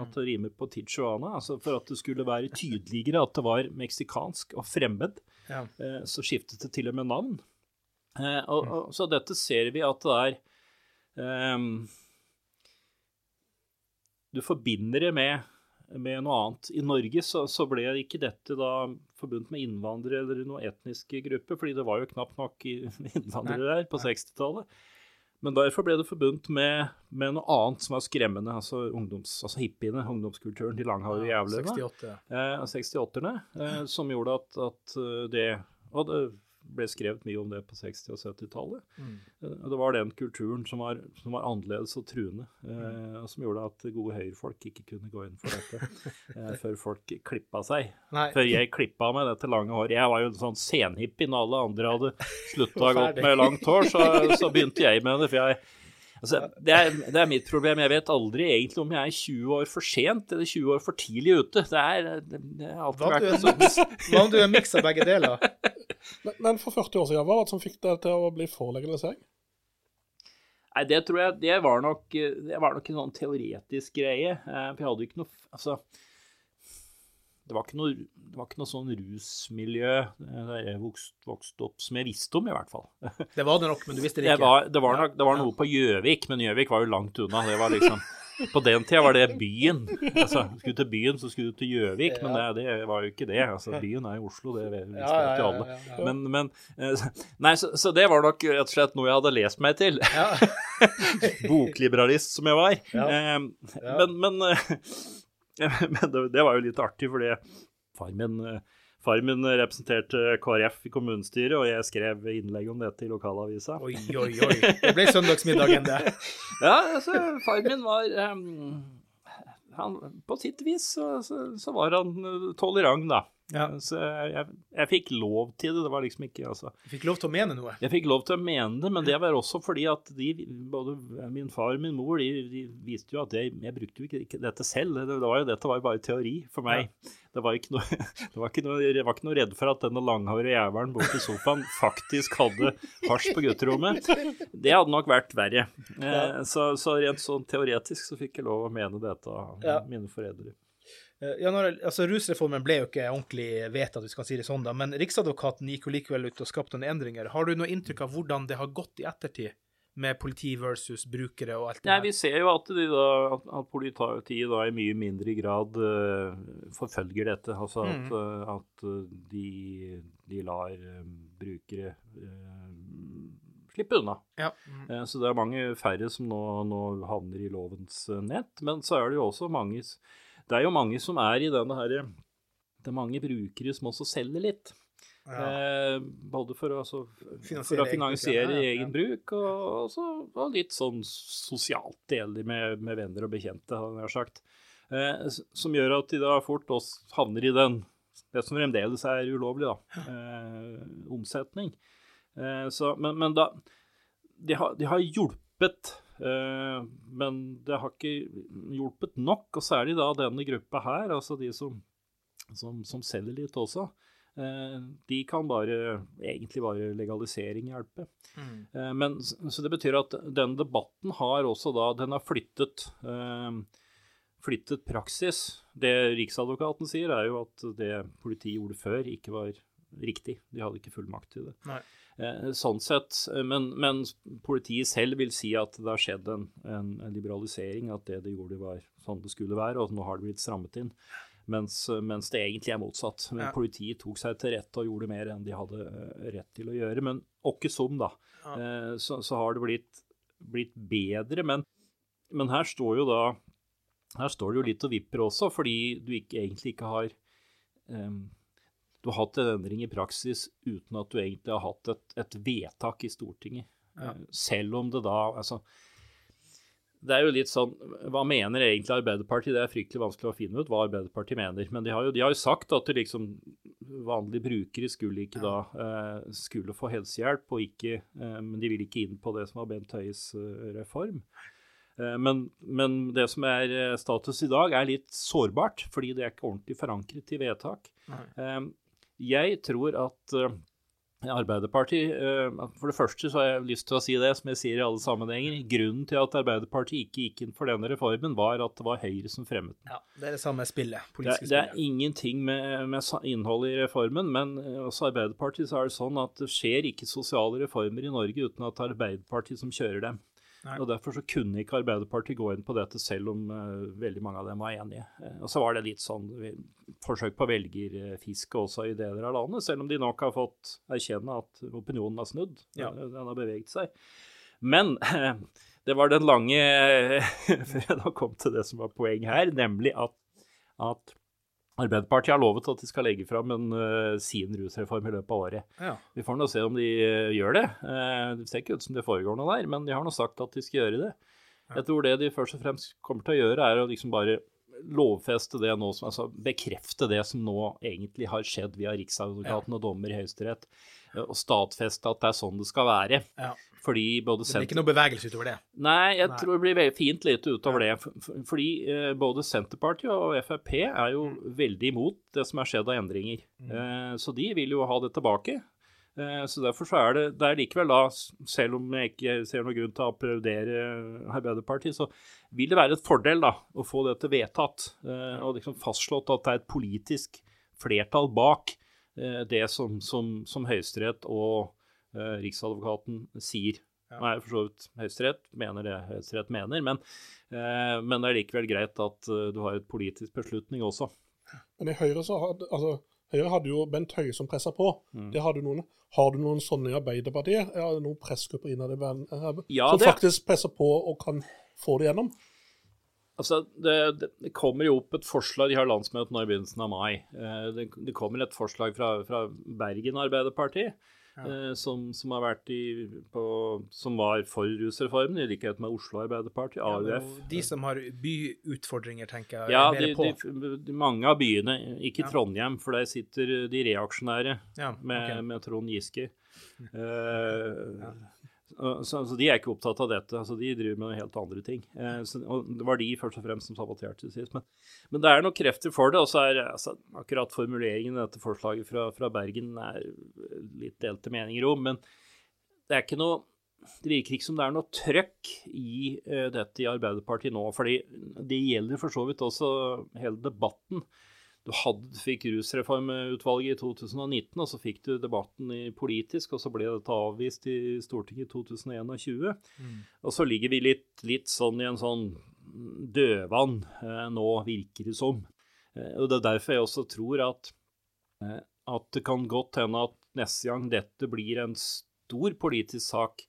at det rimer på Tijuana. Altså for at det skulle være tydeligere at det var meksikansk og fremmed, Ja. så skiftet det til og med navn. Eh, og, og, så dette ser vi at det er um, Du forbinder det med, med noe annet. I Norge så, så ble ikke dette da forbundet med innvandrere eller noen etniske grupper, fordi det var jo knapt nok innvandrere der på 60-tallet. Men derfor ble det forbundet med, med noe annet som var skremmende, altså, ungdoms, altså hippiene, ungdomskulturen, de langhårede jævlene. 68. Eh, 68-erne, eh, som gjorde at, at eh, det det ble skrevet mye om det på 60- og 70-tallet. Mm. Det var den kulturen som var, som var annerledes og truende, eh, som gjorde at gode høyrefolk ikke kunne gå inn for dette eh, før folk klippa seg. Nei. Før jeg klippa meg dette lange håret. Jeg var jo en sånn senhippie når alle andre hadde slutta Ferdig. med langt hår, så, så begynte jeg med det. for jeg Altså, det, er, det er mitt problem. Jeg vet aldri egentlig om jeg er 20 år for sent eller 20 år for tidlig ute. Det er, det, det er alltid vært sånn hva om du er miksa begge deler? Men, men for 40 år siden, hva var det som fikk deg til å bli for legalisering? Nei, det tror jeg Det var nok, det var nok en sånn teoretisk greie. eh, For jeg hadde ikke noe Altså det var, ikke noe, det var ikke noe sånn rusmiljø eh, der jeg vokste, vokste opp, som jeg visste om, i hvert fall. Det var det nok, men du visste det Det ikke. var, det var, nok, det var noe på Gjøvik, men Gjøvik var jo langt unna. Det var liksom, på den tida var det byen. Altså, skulle du til byen, så skulle du til Gjøvik, men det, det var jo ikke det. Altså, byen er i Oslo, det visste jo ja, ikke ja, alle. Men, men eh, Nei, så, så det var nok rett og slett noe jeg hadde lest meg til. Ja. Bokliberalist som jeg var. Eh. Men, men, men det, det var jo litt artig, fordi far min, far min representerte KrF i kommunestyret, og jeg skrev innlegg om dette i lokalavisa. Oi, oi, oi. Det ble søndagsmiddagen, det. Ja, altså, far min var um, han, På sitt vis så, så, så var han eh, tolerant, da. Ja. Så jeg, jeg, fikk lov til det. Det var liksom ikke altså, Du fikk lov til å mene noe. Jeg fikk lov til å mene det, men det var også fordi at de, både min far og min mor, de, de viste jo at jeg, jeg brukte jo ikke, ikke dette selv. Det, det var jo, dette var jo bare teori for meg. Det var ikke noe, det var ikke noe, jeg var ikke noe redd for at denne langhårige jævelen borti sofaen faktisk hadde hasj på gutterommet. Det hadde nok vært verre. Eh, så, så rent sånn teoretisk så fikk jeg lov å mene dette av Ja. mine foreldre. Eh, Ja, når, altså Rusreformen ble jo ikke ordentlig vedtatt, hvis vi kan si det sånn, da, men Riksadvokaten gikk jo likevel ut og skapte noen endringer. Har du noe inntrykk av hvordan det har gått i ettertid, med politi versus brukere og alt det Nei, her? Vi ser jo at, de da, at, politiet da i mye mindre grad uh, forfølger dette. Altså at, eh, at de, de lar brukere uh, slippe unna. Ja. Eh, Så det er mange færre som nå, nå havner i lovens nett. Men så er det jo også mange Det er jo mange som er i denne herre Det er mange brukere som også selger litt. Eh, både for å, altså, for å finansiere bruk, ja, ja, ja. egen bruk, og, også, og litt sånn sosialt deler med, med venner og bekjente, hadde jeg sagt. Eh, som gjør at de da fort også havner i den det som fremdeles er ulovlig, da. Eh, omsetning. Eh, så, men, men da De har, de har hjulpet, men det har ikke hjulpet nok. Og særlig da denne gruppa her, altså de som, som, som selger litt også. Eh, de kan bare, egentlig bare legalisering hjelpe. Eh, men, så det betyr at den debatten har også da Den har flyttet eh, flyttet praksis. Det Riksadvokaten sier, er jo at det politiet gjorde før, ikke var riktig. De hadde ikke full makt til det. Nei. Eh, sånn sett, eh, men, men politiet selv vil si at det har skjedd en, en, liberalisering, at det de gjorde var sånn det skulle være, og nå har det blitt strammet inn. Mens, mens det egentlig er motsatt. Men Ja. Politiet tok seg til rette og gjorde mer enn de hadde eh, rett til å gjøre. Men åkke som, da, ja. så, så har det blitt, blitt bedre. Men, men her står jo da her står det jo litt og vipper også, fordi du ikke, egentlig ikke har em, Du har hatt en endring i praksis uten at du egentlig har hatt et, et vedtak i Stortinget. Ja. selv om det da altså, Det er jo litt sånn Hva mener egentlig Arbeiderpartiet? Det er fryktelig vanskelig å finne ut hva Arbeiderpartiet mener. Men de har jo, de har jo sagt at liksom vanlige brukere skulle ikke da eh, skulle få helsehjelp, og ikke, eh, men de vil ikke inn på det som var Bent Høies eh, reform. Eh, Men, men det som er eh, status i dag, er litt sårbart, fordi det er ikke ordentlig forankret i vedtak. Eh, Jeg tror at eh, Arbeiderpartiet eh, For det første så har jeg lyst til å si det, som jeg sier i alle sammenhenger. Grunnen til at Arbeiderpartiet ikke gikk inn for denne reformen, var at det var Høyre som fremmet den. Ja, det er det samme spillet. Det, Politiske er- det er ingenting med, med innholdet i reformen, men hos også Arbeiderpartiet så er det sånn at det skjer ikke sosiale reformer i Norge uten at er Arbeiderpartiet som kjører dem. Nei. Og Derfor så kunne ikke Arbeiderpartiet gå inn på dette, selv om uh, veldig mange av dem var enige. Uh, og så var det litt sånn eh, forsøk på velgerfiske også i deler av landet, selv om de nok har fått erkjenne at opinionen har snudd. Ja. Den, Den har beveget seg. Men det var den lange Før jeg da kom til det som var poeng her, nemlig at, at Arbeiderpartiet har lovet at de skal legge fram en, uh, sin rusreform i løpet av året. Ja. Vi får nå se om de uh, gjør det. Uh, det ser ikke ut som det foregår noe der, men de har nå sagt at de skal gjøre det. Jeg tror det de først og fremst kommer til å gjøre, er å liksom bare lovfeste det nå, som, altså bekrefte det som nå egentlig har skjedd via Riksadvokaten og dommer i Høyesterett, og stadfeste at det er sånn det skal være. Fordi både Det blir ikke noe bevegelse utover det. Nei, jeg Nei. tror det blir fint lite utover det. For- for- Fordi eh, både Senterpartiet og Frp er jo Mm. veldig imot det som er skjedd av endringer. Eh, så de vil jo ha det tilbake. Eh, så derfor så er det, det er likevel da, selv om jeg ikke ser noen grunn til å applaudere Arbeiderpartiet, så vil det være et fordel da, å få dette vedtatt. Og liksom fastslått at det er et politisk flertall bak det som, som, som Høyesterett og Riksadvokaten sier. Ja. Nei, for så vidt Høyesterett mener det Høyesterett mener, men, eh, men det er likevel greit at uh, du har et politisk beslutning også. Men i Høyre så hadde, altså, Høyre hadde jo Bent Høie som pressa på. Mm. Det hadde noen. Har du noen sånne i Arbeiderpartiet? Ja, noen pressgrupper innad i verden eh, Ja, som det- faktisk presser på og kan få det gjennom? Altså, det, det kommer jo opp et forslag, de har landsmøte nå i begynnelsen av mai. Eh, Det, det kommer et forslag fra, fra Bergen Arbeiderparti, eh, som, som har vært i, på, som var for rusreformen, i likhet med Oslo Arbeiderparti, Ja, er AUF. Ja, de som har byutfordringer, tenker jeg, Ja, de, de, de, mange av byene, ikke Ja. Trondheim, for der sitter de reaksjonære Ja, med, ok. med Trond Giske. Eh, så, så de er ikke opptatt av dette. altså De driver med helt andre ting. Eh, så, og Det var de først og fremst som saboterte sist. Men, men det er nok krefter for det. Og så er altså, akkurat formuleringen i dette forslaget fra, fra Bergen er litt delte meninger om. Men det er ikke noe det virker ikke som det er noe trøkk i eh, dette i Arbeiderpartiet nå. fordi det gjelder for så vidt også hele debatten. Du hadde, fikk rusreformutvalget i 2019, og så fikk du debatten i politisk, og så ble dette avvist i Stortinget i 2021. Og så ligger vi litt, litt sånn i en sånn dødvann eh, nå, virker det som. Eh, og det er derfor jeg også tror at, eh, at det kan godt hende at neste gang dette blir en stor politisk sak,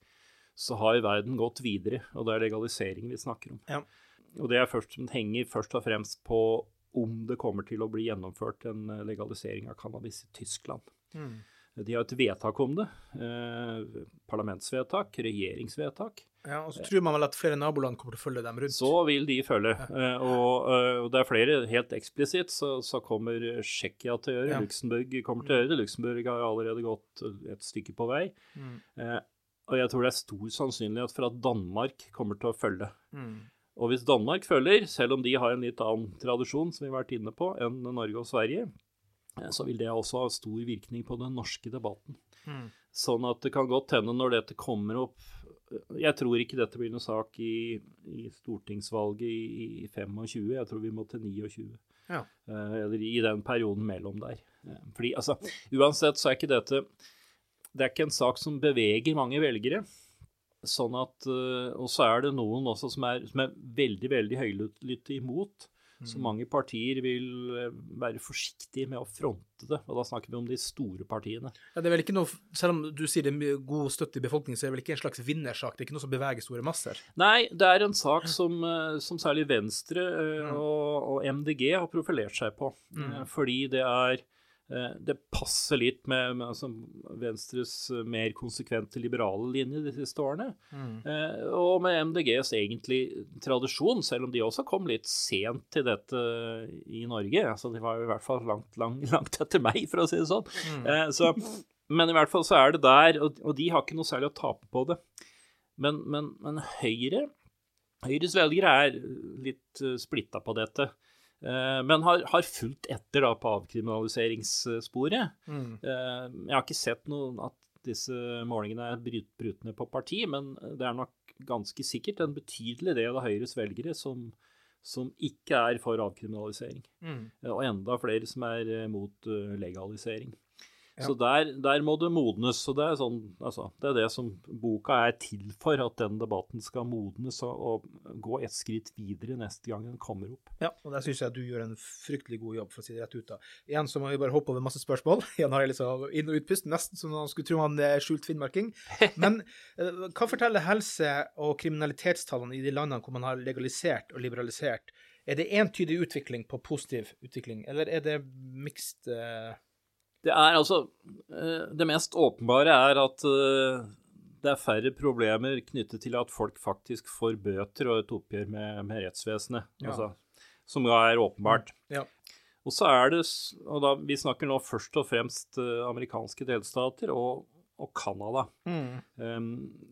så har verden gått videre, og det er legalisering vi snakker om. Ja. Og det er først, henger først og fremst på om det kommer til å bli gjennomført en eh, legalisering av cannabis i Tyskland. Mm. De har et vedtak om det. Eh, parlamentsvedtak, regjeringsvedtak. Ja, og så tror man vel at flere naboland kommer til å følge dem rundt. Så vil de følge. Eh, og, eh, og det er flere. Helt eksplisitt så, så kommer Tsjekkia til å gjøre Ja. Luxembourg kommer til å gjøre det. Luxembourg har allerede gått et stykke på vei. Mm. Eh, og jeg tror det er stor sannsynlighet for at Danmark kommer til å følge. Mm. Og hvis Danmark følger, selv om de har en litt annen tradisjon, som vi har vært inne på, enn Norge og Sverige, eh, så vil det også ha stor virkning på den norske debatten. Mm. Sånn at det kan godt hende når dette kommer opp Jeg tror ikke dette blir noen sak i, i stortingsvalget i, i 25, jeg tror vi må til 29. Ja. Eh, eller i den perioden mellom der. Eh, fordi altså, uansett så er ikke dette Det er ikke en sak som beveger mange velgere. Sånn at, eh, Og så er det noen også som er, som er veldig veldig høylytte imot. Så mange partier vil eh, være forsiktige med å fronte det. Og da snakker vi om de store partiene. Ja, det er vel ikke noe, Selv om du sier det er god støtte i befolkningen, så er det vel ikke en slags vinnersak? Det er ikke noe som beveger store masser? Nei, det er en sak som, eh, som særlig Venstre eh, og, og MDG har profilert seg på. Eh, Fordi det er Det passer litt med, med altså, Venstres eh, mer konsekvente liberale linje de siste årene. Eh, og med MDGs egentlig tradisjon, selv om de også kom litt sent til dette i Norge. altså De var i hvert fall langt, langt, langt etter meg, for å si det sånn. Eh, så, men i hvert fall så er det der, og, og de har ikke noe særlig å tape på det. Men, men, men Høyre Høyres velgere er litt splitta på dette. Eh, men har, har fulgt etter da på avkriminaliseringssporet. Mm. Eh, jeg har ikke sett noe at disse målingene er bryt, brutende på parti, men det er nok ganske sikkert en betydelig del av Høyres velgere som, som ikke er for avkriminalisering. Mm. Eh, Og enda flere som er mot legalisering. Ja. Så der, der må det modnes. og det er, sånn, altså, det er det som boka er til for, at den debatten skal modnes og, og gå et skritt videre neste gang den kommer opp. Ja, og der syns jeg at du gjør en fryktelig god jobb, for å si det rett ut. da. Igjen så må vi bare hoppe over masse spørsmål. Igjen har jeg liksom inn- og utpust, nesten som man skulle tro han er skjult finnmarking. Men eh, hva forteller helse- og kriminalitetstallene i de landene hvor man har legalisert og liberalisert? Er det entydig utvikling på positiv utvikling, eller er det mixed eh, Det er altså eh, Det mest åpenbare er at eh, det er færre problemer knyttet til at folk faktisk får bøter og et oppgjør med, med rettsvesenet. Ja. Altså, som da er åpenbart. Ja. Og så er det, og da, Vi snakker nå først og fremst eh, amerikanske delstater og, og Canada. Um,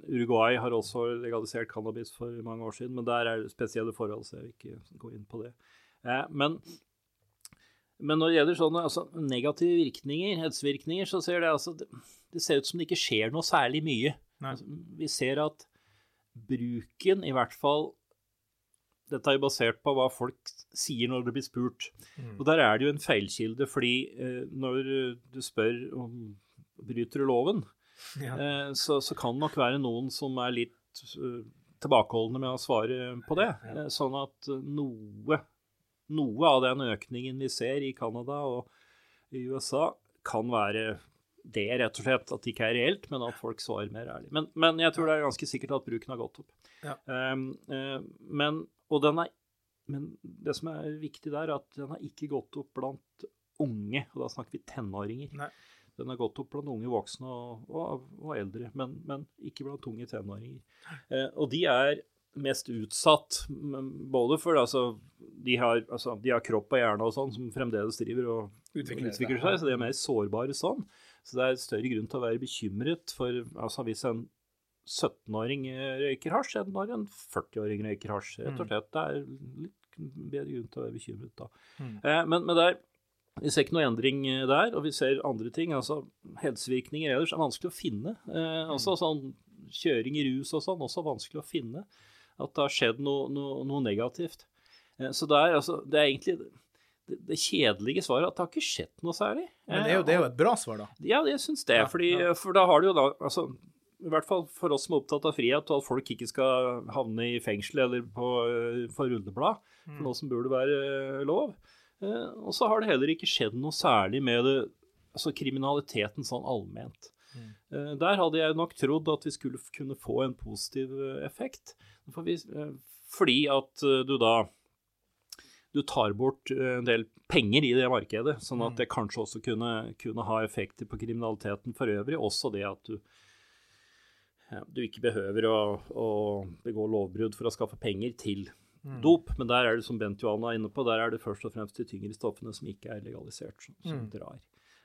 Uruguay har også legalisert cannabis for mange år siden, men der er det spesielle forhold, så jeg vil ikke gå inn på det. Eh, men, men når det gjelder sånne altså, negative virkninger, helsevirkninger, så ser det altså det, ser ut som det ikke skjer noe særlig mye. Altså, vi ser at bruken, i hvert fall Dette er jo basert på hva folk sier når det blir spurt. Og der er det jo en feilkilde, fordi eh, når du spør om bryter du loven, Ja. eh, så, så kan det nok være noen som er litt eh, tilbakeholdne med å svare på det. Eh, sånn at eh, noe, noe av den økningen vi ser i Canada og i USA, kan være det, rett og slett. At det ikke er reelt, men at folk svarer mer ærlig. Men, men jeg tror det er ganske sikkert at bruken har gått opp. Ja. Um, eh, men, og den er, men det som er viktig der, er at den har ikke gått opp blant unge, og da snakker vi tenåringer. Nei. Den har gått opp blant unge voksne og, og, og eldre, men, men ikke blant unge tenåringer. Uh, og de er mest utsatt, både for altså de, har, altså, de har kropp og hjerne og sånn som fremdeles driver og Utvikler utvikler, seg, så de er mer sårbare sånn. Så det er større grunn til å være bekymret for altså, hvis en 17-åring røyker hasj enn når en 40-åring røyker hasj. Rett og slett. Det er litt bedre grunn til å være bekymret da. Eh, men, men der, vi ser ikke noe endring eh, der, og vi ser andre ting. altså Helsevirkninger ellers er vanskelig å finne. Eh, altså sånn Kjøring i rus og sånn, også vanskelig å finne. At det har skjedd noe, noe, noe negativt. Eh, så det er, altså, det er egentlig det, det kjedelige svaret at det har ikke skjedd noe særlig. Men det er jo, det er jo et bra svar, da. Ja, jeg syns det. Fordi, ja. For da har du jo da altså, I hvert fall for oss som er opptatt av frihet, og at folk ikke skal havne i fengsel eller på, eh, på rulleblad, Mm. for noe som burde være eh, lov. Eh, og så har det heller ikke skjedd noe særlig med det, altså kriminaliteten sånn allment. Eh, Der hadde jeg nok trodd at vi skulle kunne få en positiv eh, effekt. Eh, fordi at du da du tar bort en del penger i det markedet, sånn at det kanskje også kunne, kunne ha effekter på kriminaliteten for øvrig. Også det at du, du ikke behøver å, å begå lovbrudd for å skaffe penger til dop. Men der er det, som Bent Johan er inne på, der er det først og fremst de tyngre stoffene som ikke er legalisert, som, som drar.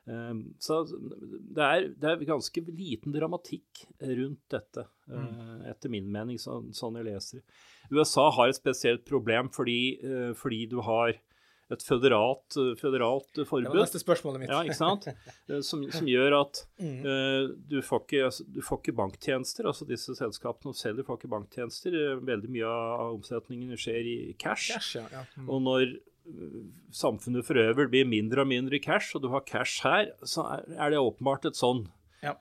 Um, så det er, det er ganske liten dramatikk rundt dette, eh, etter min mening, sånn, sånn jeg leser det. USA har et spesielt problem fordi, eh, fordi du har et føderalt, eh, føderalt Det var neste spørsmålet mitt. Ja, ikke sant? Som, som gjør at uh, du, får ikke, altså, du får ikke banktjenester. Altså disse selskapene som selger, får ikke banktjenester. Veldig mye av omsetningen skjer i cash. Cash, ja. ja. Mm. Og når samfunnet for øvrig blir mindre og mindre cash, og du har cash her, så er, det åpenbart et sånn Ja.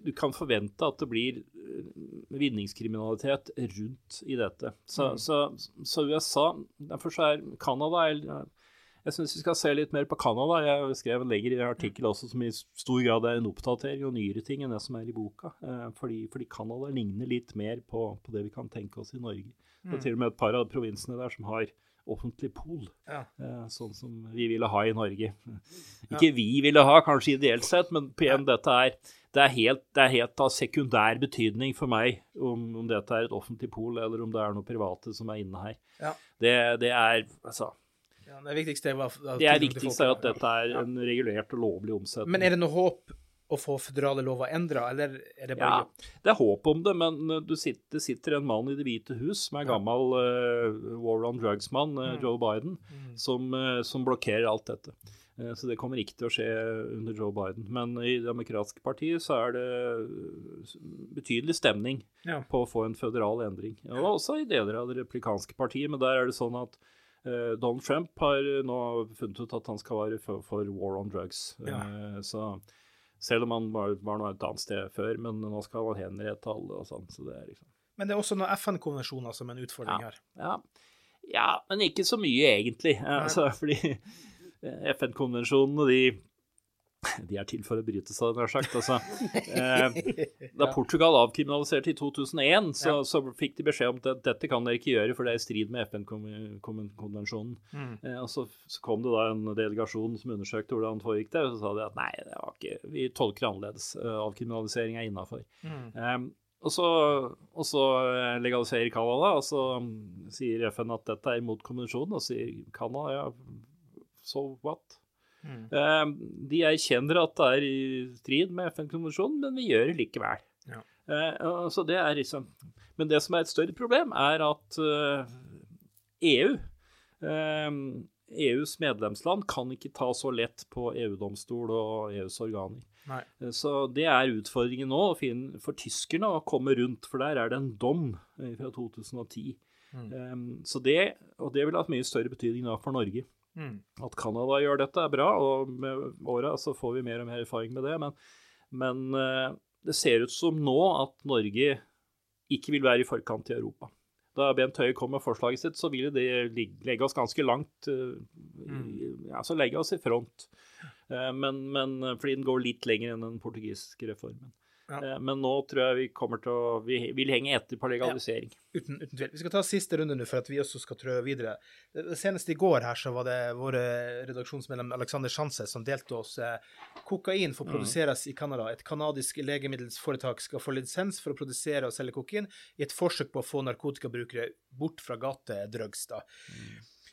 Du kan forvente at det blir eh, vinningskriminalitet rundt i dette. Så, så, så USA Derfor så er Canada Jeg syns vi skal se litt mer på Canada. Jeg skrev en lengre artikkel også som i stor grad er en oppdatering og nyere ting enn det som er i boka. Eh, fordi, fordi Canada ligner litt mer på, på det vi kan tenke oss i Norge. Det er til og med et par av provinsene der som har offentlig pol, Ja. eh, sånn som vi ville ha i Norge. Ikke vi ville ha, kanskje ideelt sett, men igjen, dette er det er, helt, det er helt av sekundær betydning for meg om, om dette er et offentlig pol, eller om det er noen private som er inne her. Ja. Det, det er altså, Ja, det viktigste er viktigst er at dette er en regulert og lovlig omsetning. Men er det noe håp å få føderale lover endra, eller er det bare Ja, det er håp om det, men du sitter, det sitter en mann i Det hvite hus som er gammel uh, war on drugs-mann, uh, Joe Biden, som, uh, som blokkerer alt dette. Så det kommer ikke til å skje under Joe Biden. Men i Det demokratiske partiet så er det betydelig stemning Ja. på å få en føderal endring. Og også i deler av det replikanske partiet, men der er det sånn at Donald Trump har nå funnet ut at han skal være for, for war on drugs. Ja. Så selv om han var, var noe et annet sted før, men nå skal han henrette alle og sånn. Så det er liksom Men det er også noen FN-konvensjoner som er en utfordring her. ja. ja, men ikke så mye egentlig. Altså, fordi FN-konvensjonene, de de er til for å brytes, hadde jeg nær sagt. Altså, eh, da Portugal avkriminaliserte i 2001, så, så fikk de beskjed om at dette kan dere ikke gjøre, for det er i strid med FN-konvensjonen. Eh, og så, så kom det da en delegasjon som undersøkte hvordan det foregikk det, og så sa de at nei, det var ikke, vi tolker annerledes. Eh, avkriminalisering er innafor. Eh, og så, og så eh, legaliserer Canada, og så mm, sier FN at dette er imot konvensjonen, og sier Canada ja, so what? Eh, de erkjenner at det er i strid med FN-konvensjonen, men vi gjør det likevel. Ja. Eh, så det er liksom Men det som er et større problem, er at EU eh, EUs medlemsland kan ikke ta så lett på EU-domstol og EUs organer. Nei. Så det er utfordringen nå for tyskerne å komme rundt, for der er det en dom fra 2010. Eh, Så det, og det vil ha mye større betydning da for Norge. Mm. At Canada gjør dette er bra, og med åra så får vi mer og mer erfaring med det. Men, men eh, det ser ut som nå at Norge ikke vil være i forkant i Europa. Da Bent Høie kom med forslaget sitt, så ville det legge oss ganske langt mm. Altså legge oss i front. Eh, men, men fordi den går litt lenger enn den portugisiske reformen. Ja. Eh, men nå tror jeg vi kommer til å Vi vil henge etter på legalisering. Uten, uten tvil. Vi skal ta siste runde nå, for at vi også skal trø videre. Seneste i går her så var det våre redaksjonsmedlem Alexander Sjanse som delte oss eh, kokain for å produseres i Canada. Et canadisk legemiddelsforetak skal få lisens for å produsere og selge kokain i et forsøk på å få narkotikabrukere bort fra gatedrugs. da.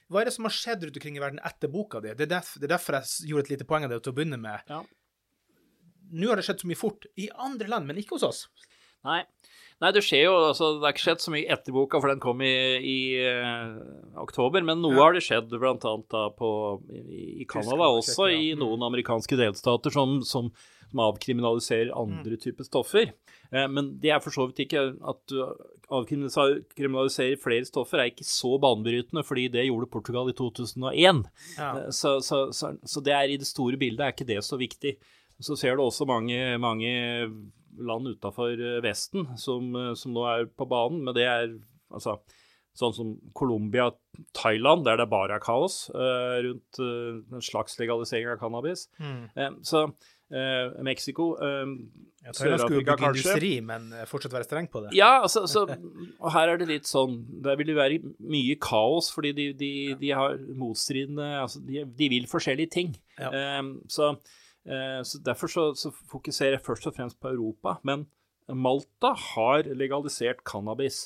Hva er det som har skjedd rundt omkring i verden etter boka di? Er, det er derfor jeg gjorde et lite poeng av det til å begynne med. Ja. Nå har det skjedd så mye fort i andre land, men ikke hos oss. Nei. Nei, det skjer jo altså, Det har ikke skjedd så mye etter boka, for den kom i, i uh, oktober. Men noe har det skjedd, annet i, i Canada, også ja. i noen amerikanske delstater som, som, som avkriminaliserer andre typer stoffer. Eh, men det er for så vidt ikke at du avkriminaliserer flere stoffer, er ikke så banebrytende, fordi det gjorde Portugal i 2001. Ja. Eh, Så, så, så, så det er i det store bildet er ikke det så viktig. Så ser du også mange, mange land utafor Vesten som, eh, som nå er på banen, men det er altså sånn som Colombia, Thailand, der det bare er kaos uh, rundt uh, en slags legalisering av cannabis. Eh, så Uh, Mexico, uh, Ja, Sør-Afrika kanskje. industri, men eh, fortsatt være streng på det. Ja, altså, så, og her er det litt sånn Der vil det være mye kaos, fordi de, de, de har motstridende altså, de, de vil forskjellige ting. Ja. Ehm, så, eh, så derfor så, så fokuserer jeg først og fremst på Europa. Men Malta har legalisert cannabis.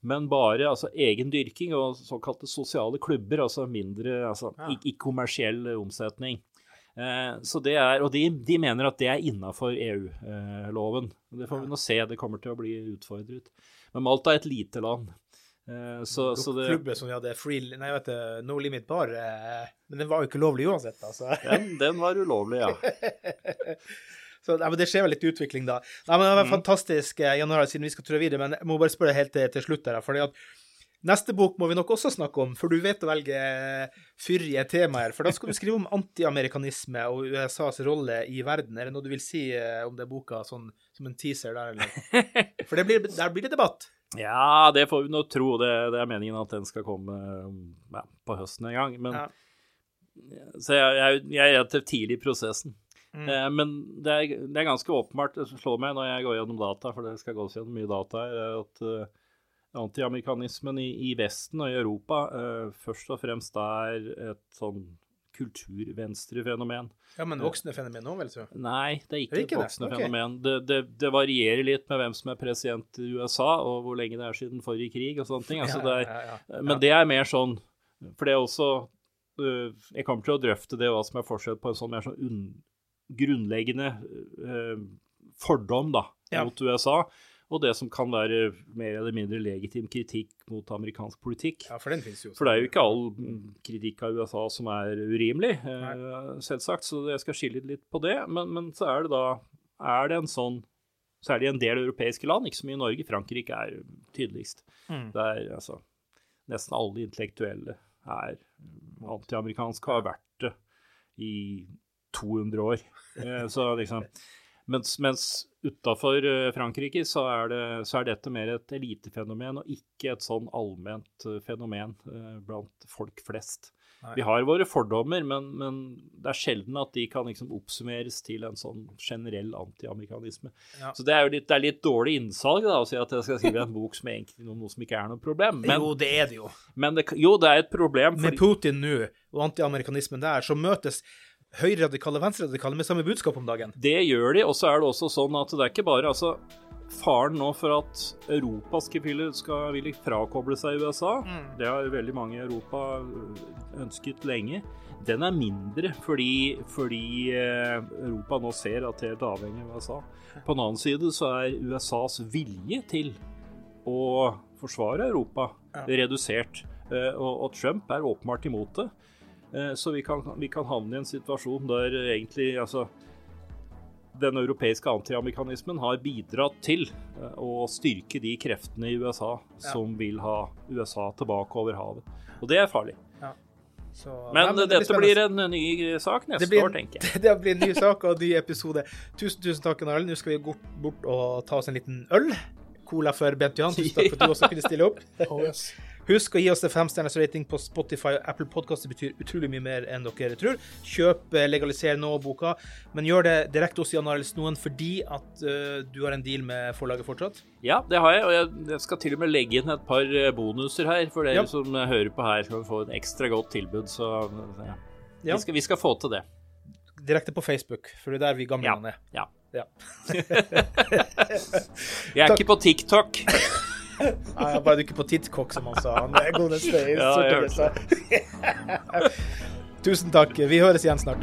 Men bare altså, egen dyrking og såkalte sosiale klubber, altså mindre altså, Ja. ikke kommersiell omsetning. Eh, så det er, og de, de mener at det er innafor EU-loven. det får vi nå se, det kommer til å bli utfordret. Men Malta er et lite land. Eh, så, så det, Klubber som vi hadde free, nei, vet du, No Limit Bar, eh, men den var jo ikke lovlig uansett, altså. den, den var ulovlig, ja. Så nei, men Det skjer vel litt utvikling da. Nei, men Det var fantastisk, eh, Jan Harald, siden vi skal trå videre. Men jeg må bare spørre helt til, til slutt. her, fordi at Neste bok må vi nok også snakke om, for du vet å velge fyrige temaer. For da skal du skrive om antiamerikanisme og USAs rolle i verden. Er det noe du vil si om den boka, sånn som en teaser der, eller? For det blir, der blir det debatt. Ja, det får vi nå tro. Det, det er meningen at den skal komme ja, på høsten en gang. Men, Ja. Så jeg, jeg, jeg er relativt tidlig i prosessen. Mm. Eh, men det er, det er ganske åpenbart, det slår meg når jeg går gjennom data, for det skal gås gjennom mye data her, er at uh, antiamerikanismen i, i Vesten og i Europa uh, først og fremst er et sånn kulturvenstrefenomen. Ja, men voksne fenomen òg, vel, så? Nei, det er ikke, Det er ikke et det? fenomen. Okay. Det, det, det varierer litt med hvem som er president i USA, og hvor lenge det er siden forrige krig og sånne ting. Altså, ja, ja, ja. Men det er mer sånn For det er også øh, Jeg kommer til å drøfte det hva som er forskjell på en sånn mer sånn unn, grunnleggende øh, fordom da, mot USA, og det som kan være mer eller mindre legitim kritikk mot amerikansk politikk. Ja, for den finnes jo. For det er jo ikke all kritikk av USA som er urimelig, eh, selvsagt, så jeg skal skille litt på det. Men, men så er det da er det en sånn Så er det i en del europeiske land, ikke så mye i Norge. Frankrike er tydeligst. Mm. er, altså nesten alle intellektuelle er antiamerikanske har vært det i 200 år. Eh, så liksom mens, mens utafor Frankrike så er, det, så er dette mer et elitefenomen og ikke et sånn allment eh, fenomen eh, blant folk flest. Nei. Vi har våre fordommer, men, men det er sjelden at de kan liksom oppsummeres til en sånn generell antiamerikanisme. Ja. Så det er jo litt, det er litt dårlig innsalg da, å si at jeg skal skrive en bok som egentlig noe, noe som ikke er noe problem. Men, jo, det er det jo. men det, jo, det er et problem. Med Putin nå og antiamerikanismen der, så møtes høyreradikale og venstreradikale med samme budskap om dagen. Det gjør de, og så er det også sånn at det er ikke bare altså, Faren nå for at Europa skal skal ville frakoble seg USA, det har veldig mange i Europa øh, ønsket lenge, den er mindre fordi, fordi eh, Europa nå ser at det er helt avhengig av USA. På den annen side så er USAs vilje til å forsvare Europa redusert, eh, og, og Trump er åpenbart imot det. Eh, Så vi kan, vi kan havne i en situasjon der eh, egentlig altså, den europeiske antiamerikanismen har bidratt til eh, å styrke de kreftene i USA som vil ha USA tilbake over havet. Og det er farlig. Så, Men, nei, det dette spennende. blir en ny sak neste blir, år, tenker jeg. det blir en ny sak og en ny episode. Tusen, tusen takk, Narl. Nå skal vi bort, bort og ta oss en liten øl. Cola for Bent Johan. Tusen takk for at du også kunne stille opp. Oh, yes. Husk å gi oss en femstjerners rating på Spotify og Apple Podcast. Det betyr utrolig mye mer enn dere tror. Kjøp eh, Legaliser nå-boka, men gjør det direkte hos Jan Arild Snoen fordi at uh, du har en deal med forlaget fortsatt. Ja, det har jeg, og jeg, jeg skal til og med legge inn et par eh, bonuser her for dere Ja. som hører på her. Skal få et ekstra godt tilbud, så ja. Ja. Vi, skal, vi skal få til det. Direkte på Facebook, for det er der vi gamle Ja. er. ja. Ja. Jeg er ikke på TikTok. Nei, jeg bare du ikke på Tidskokk, som han sa. Han er godeste Ja. Tusen takk. Vi høres igjen snart.